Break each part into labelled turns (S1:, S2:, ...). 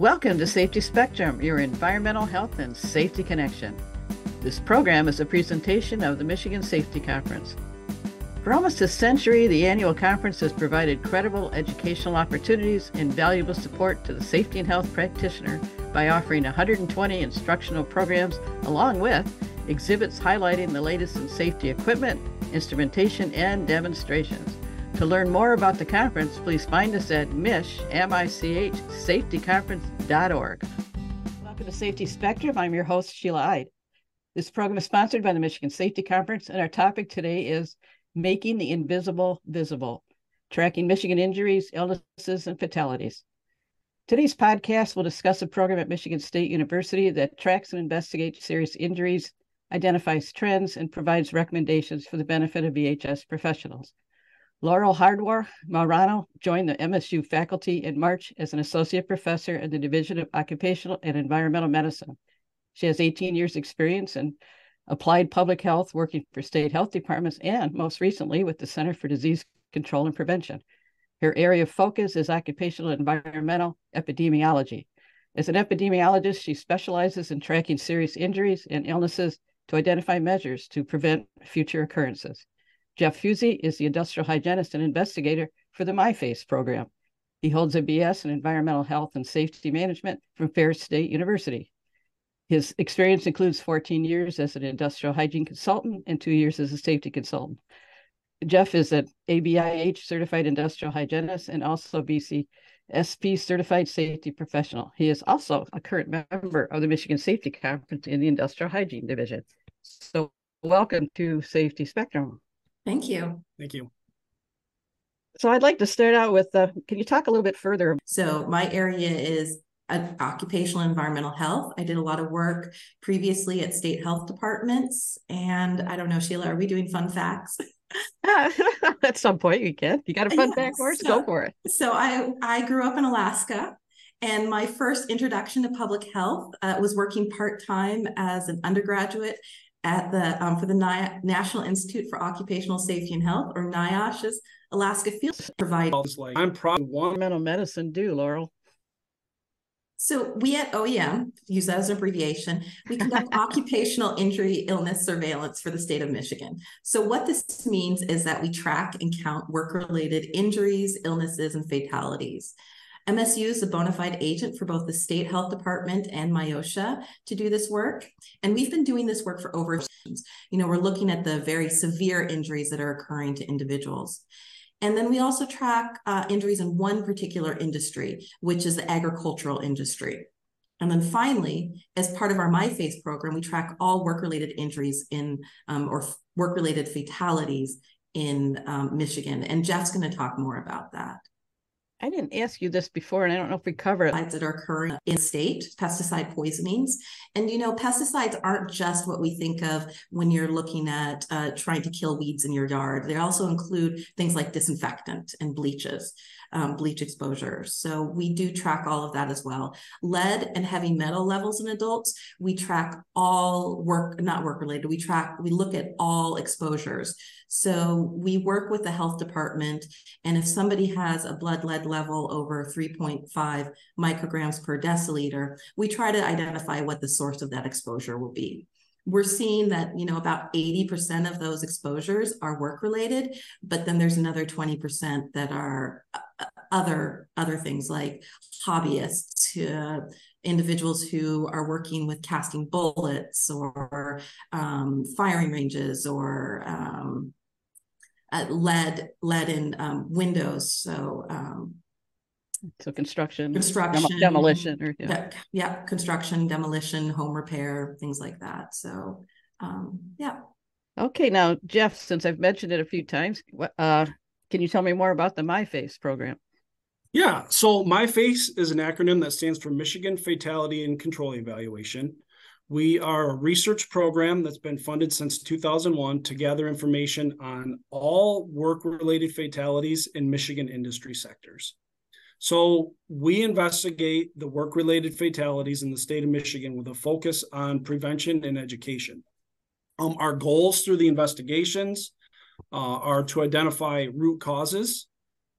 S1: Welcome to Safety Spectrum, your environmental health and safety connection. This program is a presentation of the Michigan Safety Conference. For almost a century, the annual conference has provided credible educational opportunities and valuable support to the safety and health practitioner by offering 120 instructional programs along with exhibits highlighting the latest in safety equipment, instrumentation, and demonstrations. To learn more about the conference, please find us at MISH, M-I-C-H, safetyconference.org. Welcome to Safety Spectrum. I'm your host, Sheila Ide. This program is sponsored by the Michigan Safety Conference, and our topic today is Making the Invisible Visible, tracking Michigan injuries, illnesses, and fatalities. Today's podcast will discuss a program at Michigan State University that tracks and investigates serious injuries, identifies trends, and provides recommendations for the benefit of EHS professionals. Laurel Harduar Morano joined the MSU faculty in March as an associate professor in the Division of Occupational and Environmental Medicine. She has 18 years experience in applied public health, working for state health departments, and most recently with the Center for Disease Control and Prevention. Her area of focus is occupational and environmental epidemiology. As an epidemiologist, she specializes in tracking serious injuries and illnesses to identify measures to prevent future occurrences. Jeff Fusee is the industrial hygienist and investigator for the MIFACE program. He holds a BS in environmental health and safety management from Ferris State University. His experience includes 14 years as an industrial hygiene consultant and two years as a safety consultant. Jeff is an ABIH certified industrial hygienist and also BC SP certified safety professional. He is also a current member of the Michigan Safety Conference in the Industrial Hygiene Division. So, welcome to Safety Spectrum.
S2: Thank you.
S3: Thank you.
S1: So I'd like to start out with, uh, can you talk a little bit further?
S2: So my area is occupational environmental health. I did a lot of work previously at state health departments. And I don't know, Sheila, are we doing fun facts?
S1: at some point you can. You got a fun yeah, fact for us? So, Go for it.
S2: So I, I grew up in Alaska. And my first introduction to public health uh, was working part time as an undergraduate at the um, for the National Institute for Occupational Safety and Health, or NIOSH's Alaska Field provide.
S3: Like, I'm probably one
S1: mental medicine do, Laurel.
S2: So we at OEM use that as an abbreviation. We conduct occupational injury illness surveillance for the state of Michigan. So what this means is that we track and count work-related injuries, illnesses, and fatalities. MSU is a bona fide agent for both the state health department and MIOSHA to do this work. And we've been doing this work for over, you know, we're looking at the very severe injuries that are occurring to individuals. And then we also track uh, injuries in one particular industry, which is the agricultural industry. And then finally, as part of our MIFACE program, we track all work-related injuries in um, or work-related fatalities in um, Michigan. And Jeff's going to talk more about that.
S1: I didn't ask you this before, and I don't know if we cover it.
S2: That are occurring in state, pesticide poisonings. And, you know, pesticides aren't just what we think of when you're looking at uh, trying to kill weeds in your yard. They also include things like disinfectant and bleaches um, bleach exposure. So we do track all of that as well. Lead and heavy metal levels in adults, we track all work, not work related, we track, we look at all exposures. So we work with the health department, and if somebody has a blood lead level over 3.5 micrograms per deciliter, we try to identify what the source of that exposure will be. We're seeing that you know about 80% of those exposures are work related but then there's another 20% that are uh, other other things like hobbyists uh, individuals who are working with casting bullets or um, firing ranges or um, uh, lead lead in um, windows so um,
S1: so construction,
S2: construction,
S1: demolition, or
S2: yeah. yeah, construction, demolition, home repair, things like that. So, um, yeah.
S1: Okay, now Jeff, since I've mentioned it a few times, uh, can you tell me more about the MIFACE program?
S3: Yeah, so MIFACE is an acronym that stands for Michigan Fatality and Control Evaluation. We are a research program that's been funded since 2001 to gather information on all work related fatalities in Michigan industry sectors. So we investigate the work related fatalities in the state of Michigan with a focus on prevention and education. Um, our goals through the investigations uh, are to identify root causes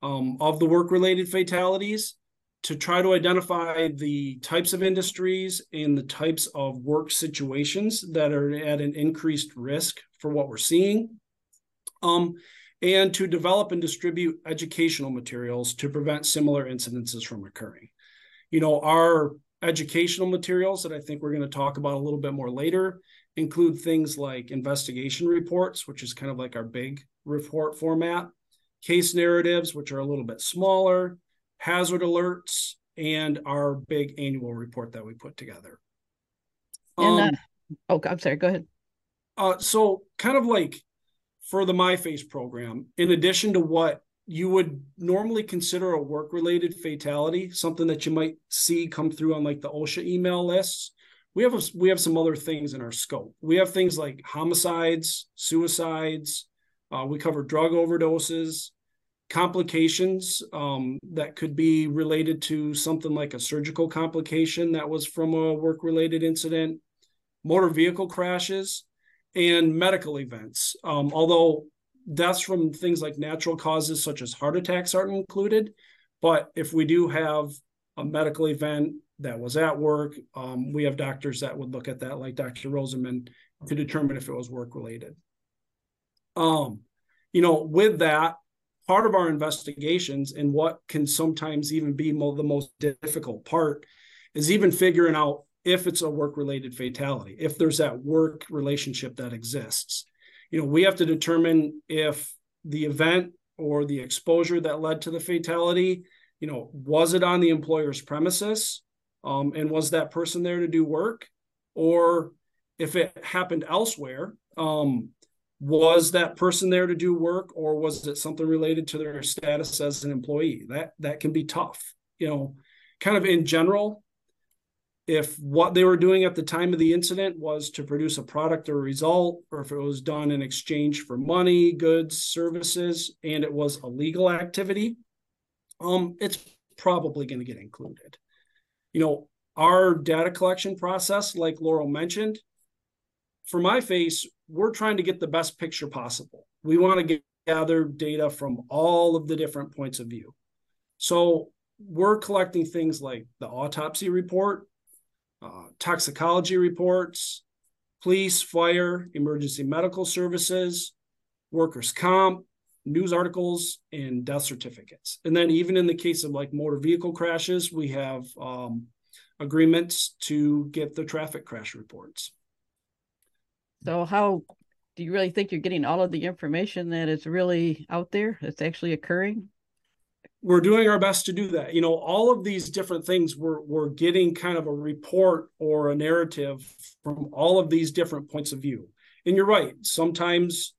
S3: um, of the work related fatalities, to try to identify the types of industries and the types of work situations that are at an increased risk for what we're seeing. Um, and to develop and distribute educational materials to prevent similar incidences from occurring. You know, our educational materials that I think we're going to talk about a little bit more later include things like investigation reports, which is kind of like our big report format, case narratives, which are a little bit smaller, hazard alerts, and our big annual report that we put together.
S1: And, uh, um, oh, I'm sorry. Go ahead.
S3: Uh, so, kind of like for the MIFACE program, in addition to what you would normally consider a work related fatality, something that you might see come through on like the OSHA email lists. We have a, we have some other things in our scope. We have things like homicides, suicides. Uh, we cover drug overdoses, complications um, that could be related to something like a surgical complication that was from a work related incident, motor vehicle crashes, and medical events. Um, although deaths from things like natural causes such as heart attacks aren't included. But if we do have a medical event that was at work, um, we have doctors that would look at that, like Dr. Rosenman, to determine if it was work related. Um, you know, with that, part of our investigations and what can sometimes even be mo- the most difficult part is even figuring out if it's a work related fatality, if there's that work relationship that exists. You know, we have to determine if the event or the exposure that led to the fatality, you know, was it on the employer's premises? Um, and was that person there to do work? Or if it happened elsewhere, um, was that person there to do work or was it something related to their status as an employee? That that can be tough you know kind of in general if what they were doing at the time of the incident was to produce a product or a result or if it was done in exchange for money goods services and it was a legal activity um it's probably going to get included. You know our data collection process like laurel mentioned for MIFACE we're trying to get the best picture possible. We want to gather data from all of the different points of view. So we're collecting things like the autopsy report, uh, toxicology reports, police, fire, emergency medical services, workers' comp, news articles, and death certificates. And then, even in the case of like motor vehicle crashes, we have um, agreements to get the traffic crash reports.
S1: So how do you really think you're getting all of the information that is really out there that's actually occurring?
S3: We're doing our best to do that. You know, all of these different things we're we're getting kind of a report or a narrative from all of these different points of view. And you're right. Sometimes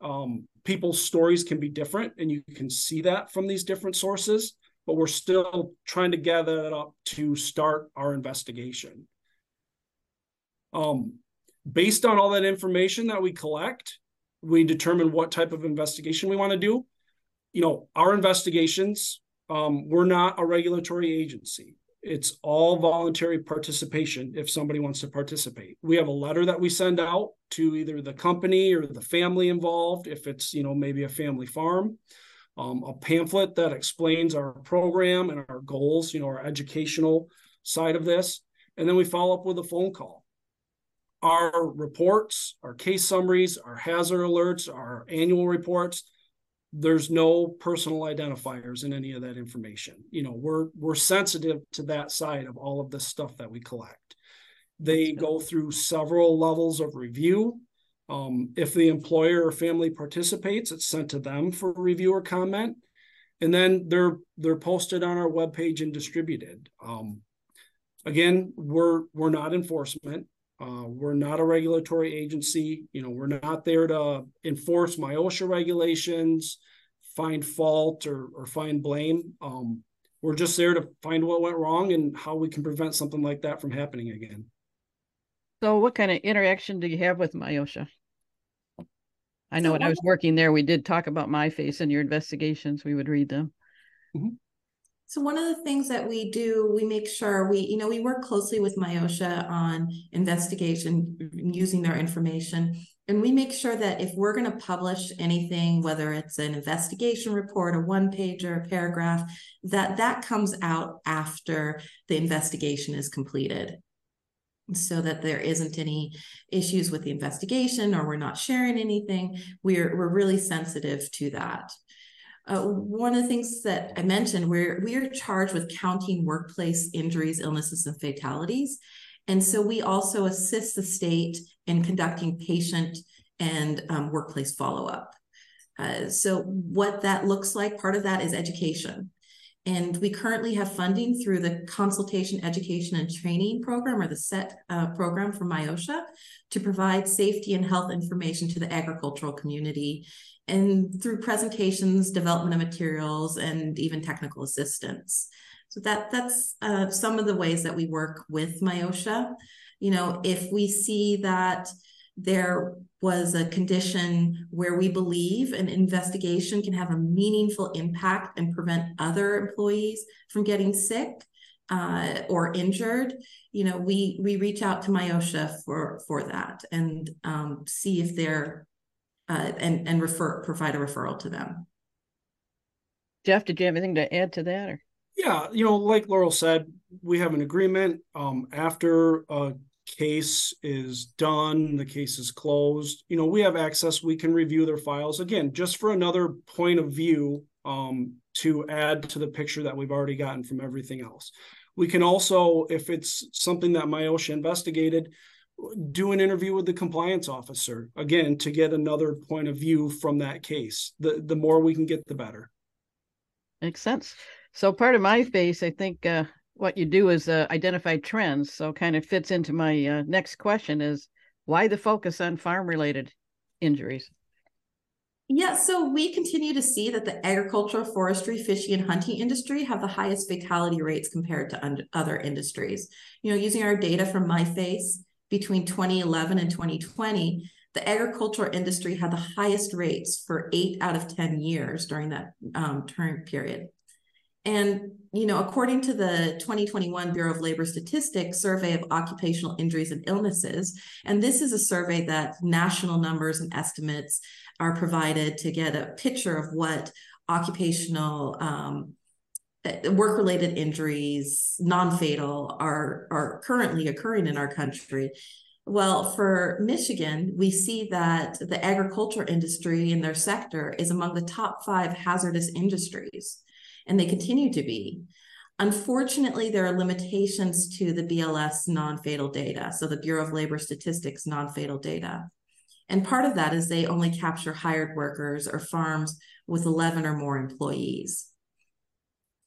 S3: um, people's stories can be different, and you can see that from these different sources. But we're still trying to gather that up to start our investigation. Um, based on all that information that we collect, we determine what type of investigation we want to do. You know, our investigations, um, we're not a regulatory agency. It's all voluntary participation if somebody wants to participate. We have a letter that we send out to either the company or the family involved, if it's, you know, maybe a family farm, um, a pamphlet that explains our program and our goals, you know, our educational side of this. And then we follow up with a phone call our reports, our case summaries, our hazard alerts, our annual reports, there's no personal identifiers in any of that information. You know, we're we're sensitive to that side of all of the stuff that we collect. They go through several levels of review. Um, if the employer or family participates, it's sent to them for review or comment, and then they're they're posted on our webpage and distributed. Um, again, we're we're not enforcement. Uh, we're not a regulatory agency. You know, we're not there to enforce MIOSHA regulations, find fault or, or find blame. Um, we're just there to find what went wrong and how we can prevent something like that from happening again.
S1: So, what kind of interaction do you have with MIOSHA? I know when I was working there, we did talk about MIFACE and your investigations. We would read them. Mm-hmm.
S2: So one of the things that we do, we make sure we, you know, we work closely with MIOSHA on investigation using their information. and we make sure that if we're going to publish anything whether it's an investigation report a one page or a paragraph that that comes out after the investigation is completed so that there isn't any issues with the investigation or we're not sharing anything we're we're really sensitive to that uh, one of the things that I mentioned, we're we are charged with counting workplace injuries, illnesses, and fatalities. And so we also assist the state in conducting patient and um, workplace follow up. Uh, so, what that looks like, part of that is education. And we currently have funding through the Consultation Education and Training Program or the CET uh, program from MIOSHA to provide safety and health information to the agricultural community and through presentations, development of materials, and even technical assistance. So that that's uh, some of the ways that we work with MIOSHA. You know, if we see that there was a condition where we believe an investigation can have a meaningful impact and prevent other employees from getting sick uh, or injured, you know, we we reach out to MIOSHA for for that and um, see if they're uh, and and refer provide a referral to them.
S1: Jeff, did you have anything to add to that? Or?
S3: Yeah, you know, like Laurel said, we have an agreement. Um, after a case is done, the case is closed. You know, we have access. We can review their files again, just for another point of view um, to add to the picture that we've already gotten from everything else. We can also, if it's something that MIOSHA investigated, do an interview with the compliance officer again to get another point of view from that case. The the more we can get, the better.
S1: Makes sense. So part of MIFACE, I think uh, what you do is uh, identify trends. So kind of fits into my uh, next question is why the focus on farm related injuries?
S2: Yeah, so we continue to see that the agricultural, forestry, fishing, and hunting industry have the highest fatality rates compared to un- other industries. You know, using our data from MIFACE between 2011 and 2020, the agricultural industry had the highest rates for eight out of 10 years during that um, term period. And, you know, according to the 2021 Bureau of Labor Statistics survey of occupational injuries and illnesses, and this is a survey that national numbers and estimates are provided to get a picture of what occupational um, work-related injuries, non-fatal, are are currently occurring in our country. Well, for Michigan, we see that the agriculture industry in their sector is among the top five hazardous industries and they continue to be. Unfortunately, there are limitations to the BLS non fatal data, so the Bureau of Labor Statistics non fatal data. And part of that is they only capture hired workers or farms with 11 or more employees.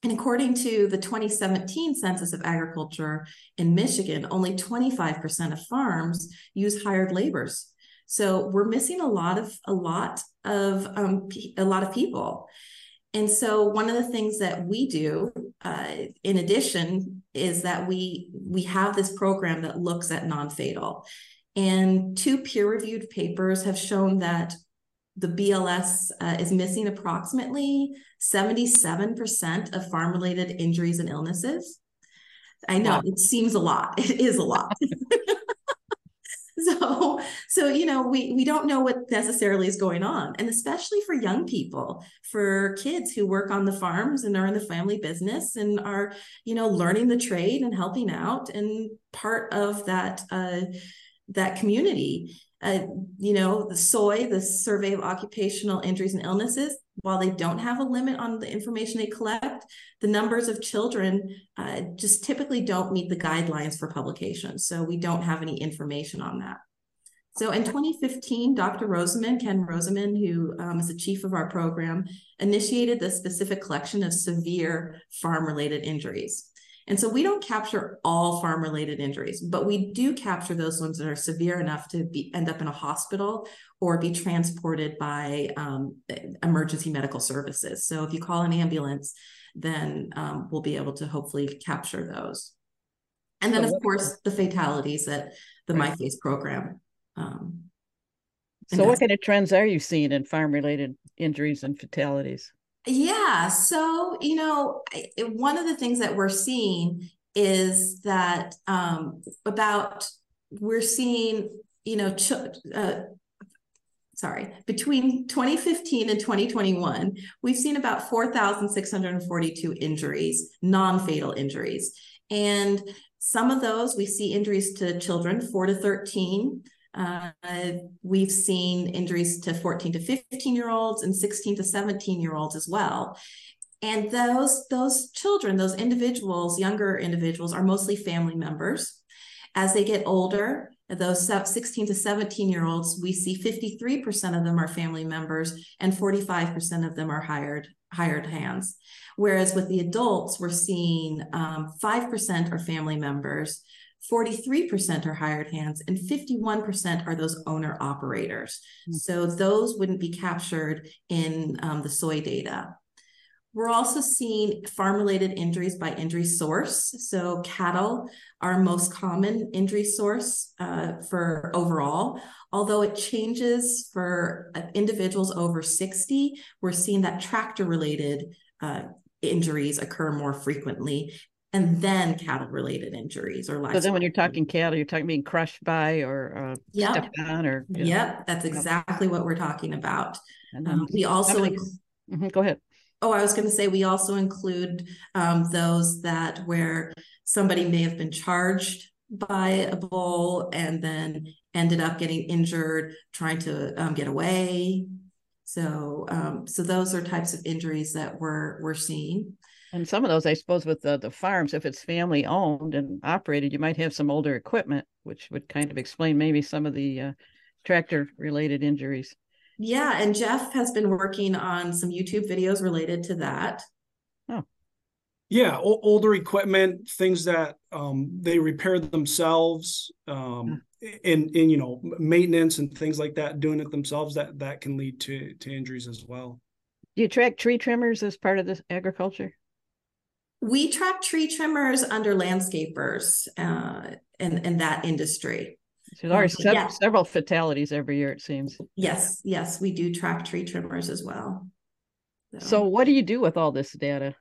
S2: And according to the 2017 Census of Agriculture in Michigan, only 25% of farms use hired laborers. So we're missing a lot of a lot of um, a lot of people. And so one of the things that we do, uh, in addition, is that we we have this program that looks at non-fatal. And two peer-reviewed papers have shown that the BLS uh, is missing approximately 77% of farm-related injuries and illnesses. I know wow. it seems a lot. It is a lot. so so you know we we don't know what necessarily is going on and especially for young people for kids who work on the farms and are in the family business and are you know learning the trade and helping out and part of that uh, that community uh, you know the SOII the survey of occupational injuries and illnesses while they don't have a limit on the information they collect, the numbers of children uh, just typically don't meet the guidelines for publication. So we don't have any information on that. So in 2015, Dr. Rosenman, Ken Rosenman, who um, is the chief of our program, initiated the specific collection of severe farm-related injuries. And so we don't capture all farm related injuries, but we do capture those ones that are severe enough to be end up in a hospital or be transported by um, emergency medical services. So if you call an ambulance, then um, we'll be able to hopefully capture those. And then, of course, the fatalities that the right. MIFACE program. Um,
S1: so, what kind of trends are you seeing in farm related injuries and fatalities?
S2: Yeah. So, you know, one of the things that we're seeing is that um, about we're seeing, you know, ch- uh, sorry, between 2015 and 2021, we've seen about 4,642 injuries, non fatal injuries. And some of those we see injuries to children, four to 13. Uh, we've seen injuries to 14 to 15 year olds and 16 to 17 year olds as well. And those, those children, those individuals, younger individuals, are mostly family members. As they get older, those 16 to 17 year olds, we see 53% of them are family members and 45% of them are hired hired hands. Whereas with the adults, we're seeing um, 5% are family members, 43% are hired hands, and 51% are those owner operators. Mm-hmm. So those wouldn't be captured in um, the SOII data. We're also seeing farm related injuries by injury source. So, cattle are most common injury source uh, for overall. Although it changes for uh, individuals over 60, we're seeing that tractor related uh, injuries occur more frequently. And then cattle related injuries or livestock.
S1: So then when you're talking cattle, you're talking being crushed by or uh,
S2: yep.
S1: stepped on or.
S2: Yep, that's exactly what we're talking about. Um, we also.
S1: Mm-hmm, go ahead.
S2: Oh, I was going to say we also include um, those that where somebody may have been charged by a bull and then ended up getting injured trying to um, get away. So, um, so those are types of injuries that we're we're seeing.
S1: And some of those, I suppose, with the, the farms, if it's family owned and operated, you might have some older equipment, which would kind of explain maybe some of the uh, tractor related injuries.
S2: Yeah, and Jeff has been working on some YouTube videos related to that.
S3: Oh. Yeah, o- older equipment, things that um, they repair themselves, um, in in you know maintenance and things like that, doing it themselves that that can lead to to injuries as well.
S1: Do you track tree trimmers as part of this agriculture?
S2: We track tree trimmers under landscapers uh, in in that industry.
S1: There are um, several, yeah. several fatalities every year, it seems.
S2: Yes, yes, we do track tree trimmers as well.
S1: So, so what do you do with all this data?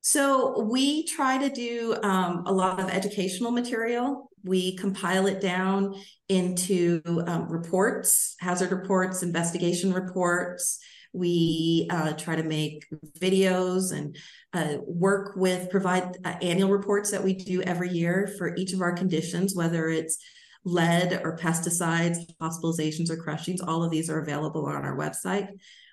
S2: So we try to do um, a lot of educational material. We compile it down into um, reports, hazard reports, investigation reports. We uh, try to make videos and uh, work with, provide uh, annual reports that we do every year for each of our conditions, whether it's lead or pesticides, hospitalizations or crushings. All of these are available on our website.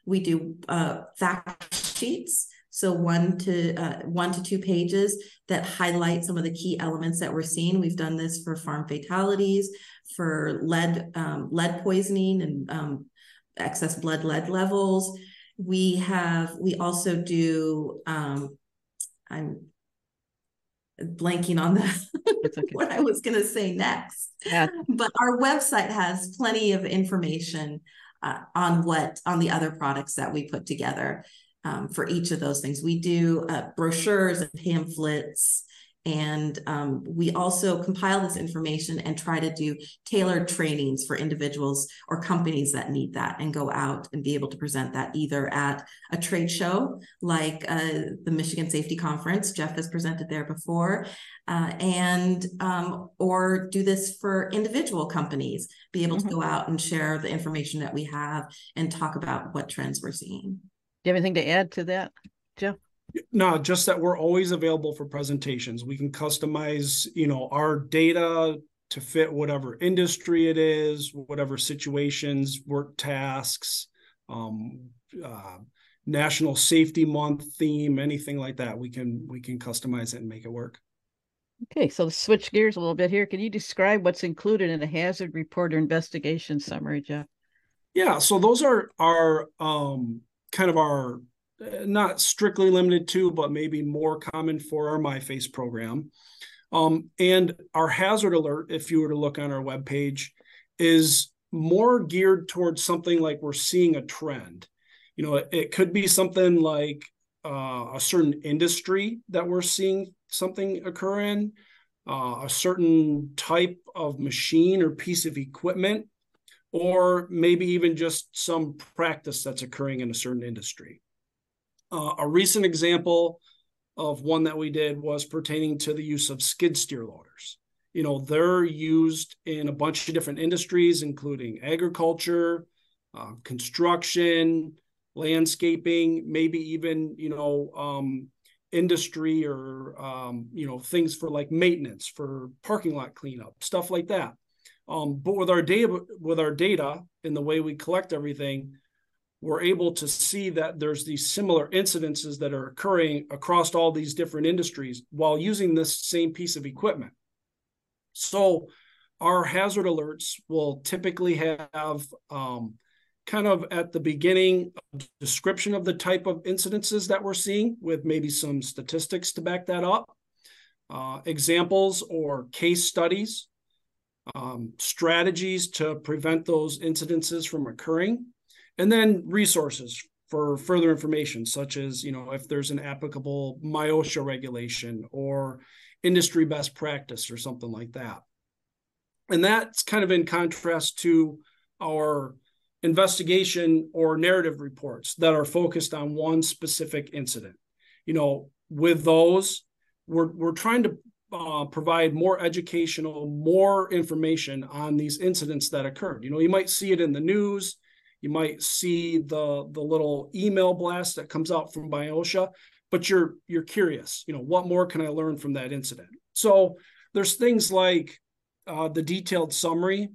S2: We do uh, fact sheets. So one to uh, one to two pages that highlight some of the key elements that we're seeing. We've done this for farm fatalities, for lead um, lead poisoning and um, excess blood lead levels. We have, we also do, um, I'm blanking on the okay. what I was going to say next. Yeah. But our website has plenty of information uh, on what on the other products that we put together um, for each of those things. We do uh, brochures and pamphlets and um, we also compile this information and try to do tailored trainings for individuals or companies that need that and go out and be able to present that either at a trade show like uh, the Michigan Safety Conference. Jeff has presented there before. Uh, and um, or do this for individual companies, be able mm-hmm. to go out and share the information that we have and talk about what trends we're seeing.
S1: Do you have anything to add to that, Jeff?
S3: No, just that we're always available for presentations. We can customize, you know, our data to fit whatever industry it is, whatever situations, work tasks, um, uh, national safety month theme, anything like that. We can we can customize it and make it work.
S1: Okay, so switch gears a little bit here. Can you describe what's included in a hazard report or investigation summary, Jeff?
S3: Yeah, so those are our um, kind of our not strictly limited to, but maybe more common for our MIFACE program. Um, and our hazard alert, if you were to look on our webpage, is more geared towards something like we're seeing a trend. You know, it, it could be something like uh, a certain industry that we're seeing something occur in, uh, a certain type of machine or piece of equipment, or maybe even just some practice that's occurring in a certain industry. Uh, a recent example of one that we did was pertaining to the use of skid steer loaders. you know they're used in a bunch of different industries including agriculture uh, construction landscaping maybe even you know um, industry or um, you know things for like maintenance for parking lot cleanup stuff like that um, but with our data with our data and the way we collect everything we're able to see that there's these similar incidences that are occurring across all these different industries while using this same piece of equipment. So our hazard alerts will typically have um, kind of at the beginning description of the type of incidences that we're seeing with maybe some statistics to back that up. Uh, examples or case studies um, strategies to prevent those incidences from occurring and then resources for further information such as you know if there's an applicable MIOSHA regulation or industry best practice or something like that and that's kind of in contrast to our investigation or narrative reports that are focused on one specific incident. You know, with those, we're we're trying to uh, provide more educational, more information on these incidents that occurred. You know, you might see it in the news, you might see the the little email blast that comes out from MIOSHA, but you're you're curious. You know, what more can I learn from that incident? So there's things like uh, the detailed summary.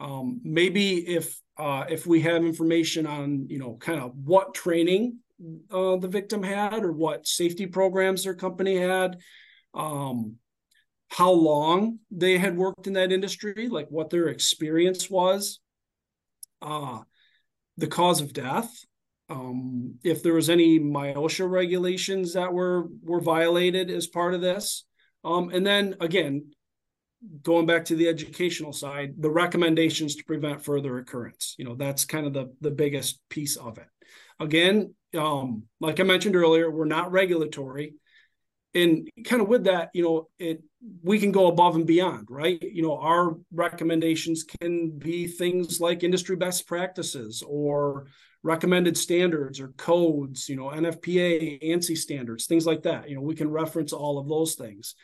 S3: Um, maybe if uh, if we have information on you know kind of what training uh, the victim had or what safety programs their company had um, how long they had worked in that industry like what their experience was uh, the cause of death um, if there was any MIOSHA regulations that were were violated as part of this um, and then again going back to the educational side, the recommendations to prevent further occurrence. You know, that's kind of the the biggest piece of it. Again, um, like I mentioned earlier, we're not regulatory. And kind of with that, you know, it we can go above and beyond, right? You know, our recommendations can be things like industry best practices or recommended standards or codes, you know, NFPA, ANSI standards, things like that. You know, we can reference all of those things.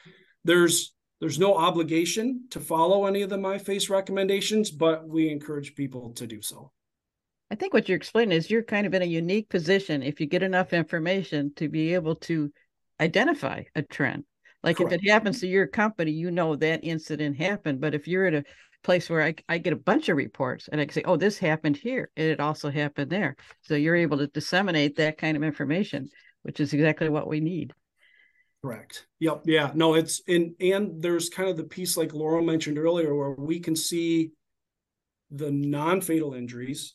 S3: There's there's no obligation to follow any of the MIFACE recommendations, but we encourage people to do so.
S1: I think what you're explaining is you're kind of in a unique position if you get enough information to be able to identify a trend. Like Correct. if it happens to your company, you know that incident happened. But if you're at a place where I, I get a bunch of reports and I can say, oh, this happened here and it also happened there. So you're able to disseminate that kind of information, which is exactly what we need.
S3: Correct. Yep. Yeah. No, it's in and there's kind of the piece like Laura mentioned earlier where we can see the non-fatal injuries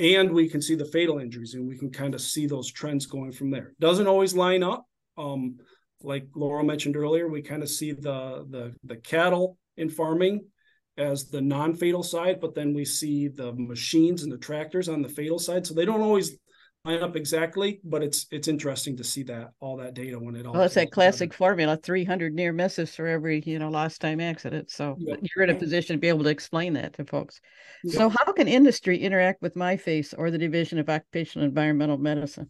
S3: and we can see the fatal injuries and we can kind of see those trends going from there. Doesn't always line up. Um, like Laura mentioned earlier, we kind of see the the the cattle in farming as the non-fatal side, but then we see the machines and the tractors on the fatal side. So they don't always up exactly, but it's it's interesting to see that all that data when it all.
S1: Well, it's that classic together. formula: three hundred near misses for every you know lost time accident. So yep. you're in a position to be able to explain that to folks. Yep. So how can industry interact with MIFACE or the Division of Occupational Environmental Medicine?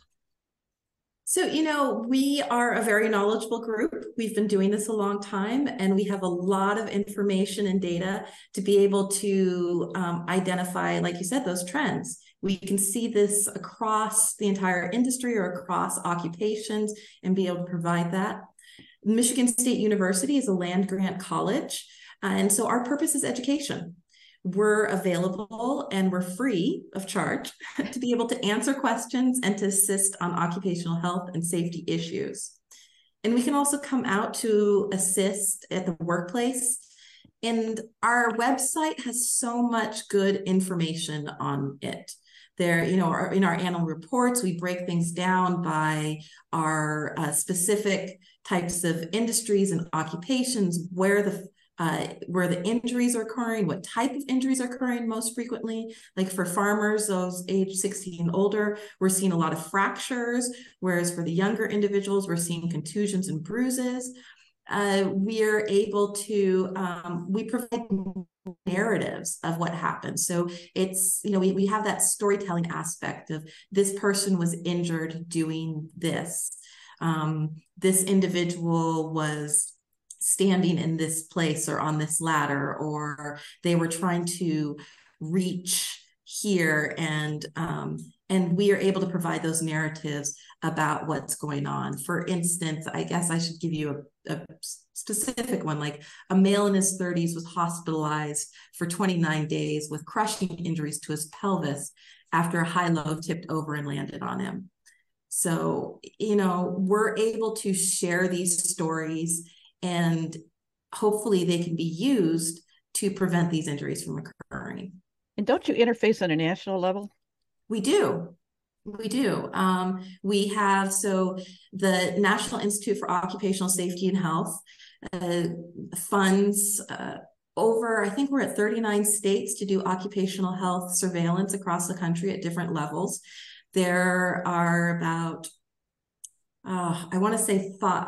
S2: So, you know, we are a very knowledgeable group. We've been doing this a long time, and we have a lot of information and data to be able to um, identify, like you said, those trends. We can see this across the entire industry or across occupations and be able to provide that. Michigan State University is a land grant college. And so our purpose is education. We're available and we're free of charge to be able to answer questions and to assist on occupational health and safety issues. And we can also come out to assist at the workplace. And our website has so much good information on it there you know our, in our annual reports we break things down by our uh, specific types of industries and occupations where the uh, where the injuries are occurring, what type of injuries are occurring most frequently. Like for farmers, those age 60 and older, we're seeing a lot of fractures, whereas for the younger individuals, we're seeing contusions and bruises. Uh, we are able to um, we provide narratives of what happened. So it's you know we, we have that storytelling aspect of this person was injured doing this. Um, this individual was standing in this place or on this ladder, or they were trying to reach here and um, and we are able to provide those narratives about what's going on. For instance i guess i should give you a, specific one like a male in his 30s was hospitalized for 29 days with crushing injuries to his pelvis after a high low tipped over and landed on him so you know we're able to share these stories and hopefully they can be used to prevent these injuries from occurring
S1: and don't you interface on a national level?
S2: We do. We do. Um, we have so the National Institute for Occupational Safety and Health uh, funds uh, over, I think we're at 39 states to do occupational health surveillance across the country at different levels. There are about uh, I want to say, uh,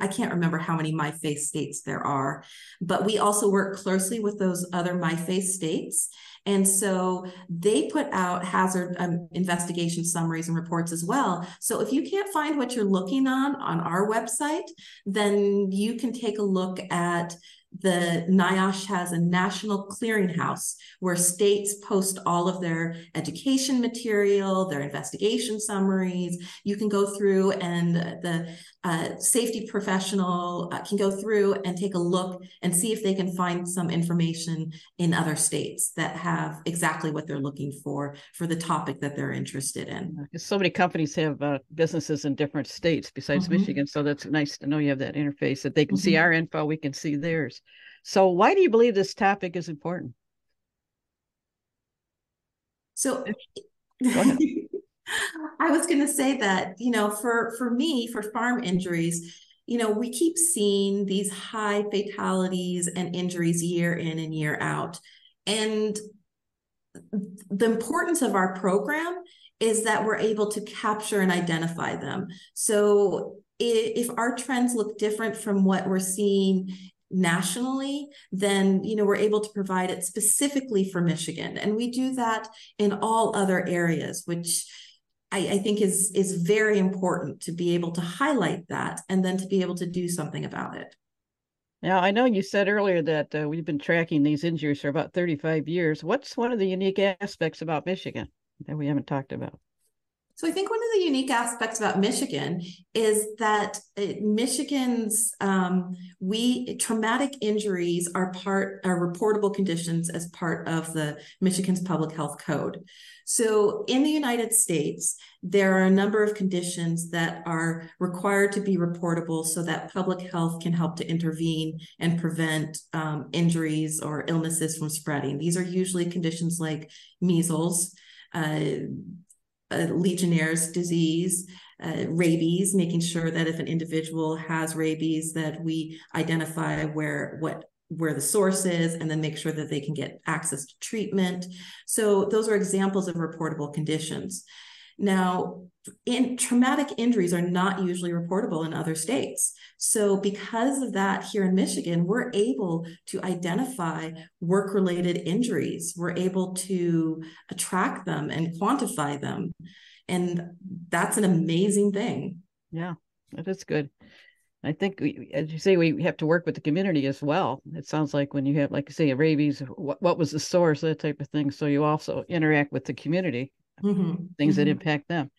S2: I can't remember how many MIFACE states there are, but we also work closely with those other MIFACE states. And so they put out hazard um, investigation summaries and reports as well. So if you can't find what you're looking on on our website, then you can take a look at the NIOSH has a national clearinghouse where states post all of their education material, their investigation summaries. You can go through and the uh, safety professional uh, can go through and take a look and see if they can find some information in other states that have exactly what they're looking for for the topic that they're interested in.
S1: So many companies have uh, businesses in different states besides mm-hmm. Michigan, so that's nice to know you have that interface that they can mm-hmm. see our info, we can see theirs. So, why do you believe this topic is important?
S2: So, I was going to say that, you know, for for me, for farm injuries, you know, we keep seeing these high fatalities and injuries year in and year out. And the importance of our program is that we're able to capture and identify them. So if our trends look different from what we're seeing nationally, then you know we're able to provide it specifically for Michigan, and we do that in all other areas, which I, I, think is is very important to be able to highlight that and then to be able to do something about it.
S1: Now, I know you said earlier that uh, we've been tracking these injuries for about 35 years. What's one of the unique aspects about Michigan that we haven't talked about?
S2: So I think one of the unique aspects about Michigan is that Michigan's um, we traumatic injuries are part are reportable conditions as part of the Michigan's public health code. So in the United States, there are a number of conditions that are required to be reportable so that public health can help to intervene and prevent um, injuries or illnesses from spreading. These are usually conditions like measles. Uh, Legionnaire's disease, uh, rabies, making sure that if an individual has rabies, that we identify where what where the source is and then make sure that they can get access to treatment. So those are examples of reportable conditions. Now, in, traumatic injuries are not usually reportable in other states. So, because of that, here in Michigan, we're able to identify work related injuries. We're able to track them and quantify them. And that's an amazing thing.
S1: Yeah, that is good. I think, we, as you say, we have to work with the community as well. It sounds like when you have, like you say, a rabies, what, what was the source, that type of thing. So you also interact with the community, mm-hmm. things mm-hmm. that impact them.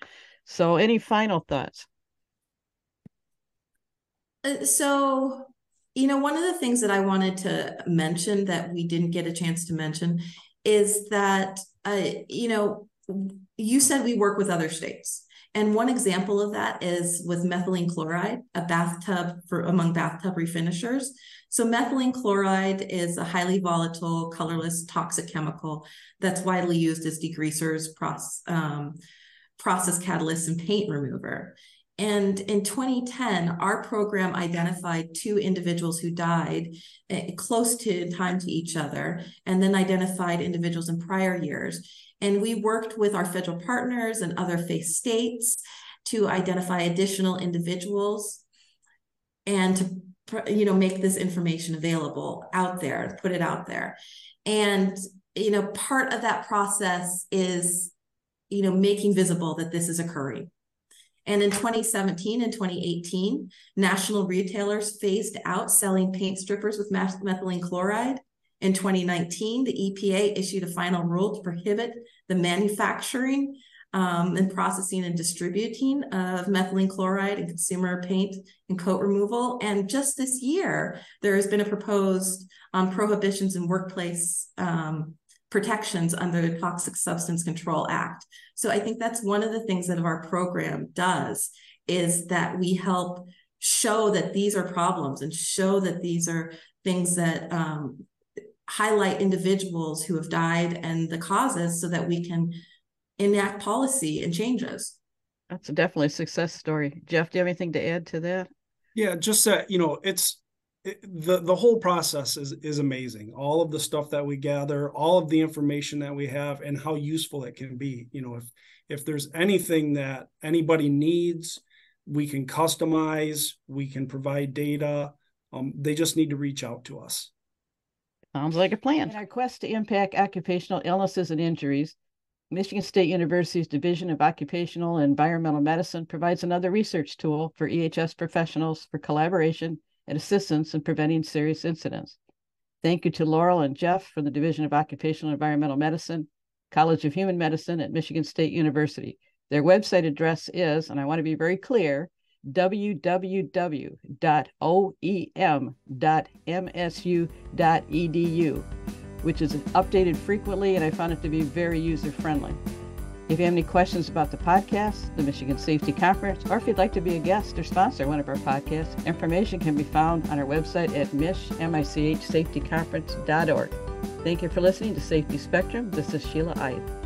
S1: So, any final thoughts?
S2: Uh, so, you know, one of the things that I wanted to mention that we didn't get a chance to mention is that, uh, you know, you said we work with other states. And one example of that is with methylene chloride, a bathtub for among bathtub refinishers. So methylene chloride is a highly volatile, colorless, toxic chemical that's widely used as degreasers, process, um, process catalyst and paint remover. And in 2010, our program identified two individuals who died uh, close to time to each other, and then identified individuals in prior years. And we worked with our federal partners and other FACE states to identify additional individuals and to you know make this information available out there put it out there and you know part of that process is you know making visible that this is occurring And in 2017 and 2018, national retailers phased out selling paint strippers with methylene chloride. In 2019, the EPA issued a final rule to prohibit the manufacturing um, and processing and distributing of methylene chloride in consumer paint and coat removal. And just this year, there has been a proposed um, prohibitions in workplace um, protections under the Toxic Substance Control Act. So I think that's one of the things that our program does is that we help show that these are problems and show that these are things that um, highlight individuals who have died and the causes so that we can enact policy and changes.
S1: That's definitely a success story. Jeff, do you have anything to add to that?
S3: Yeah, just that, you know, it's it, the the whole process is is amazing. All of the stuff that we gather, all of the information that we have and how useful it can be. You know, if if there's anything that anybody needs, we can customize, we can provide data. Um, they just need to reach out to us.
S1: Sounds like a plan. In our quest to impact occupational illnesses and injuries, Michigan State University's Division of Occupational and Environmental Medicine provides another research tool for EHS professionals for collaboration and assistance in preventing serious incidents. Thank you to Laurel and Jeff from the Division of Occupational Environmental Medicine, College of Human Medicine at Michigan State University. Their website address is, and I want to be very clear, www.oem.msu.edu which is updated frequently, and I found it to be very user friendly. If you have any questions about the podcast, the Michigan Safety Conference, or if you'd like to be a guest or sponsor one of our podcasts, information can be found on our website at mich. Thank you for listening to Safety Spectrum. This is Sheila Ide.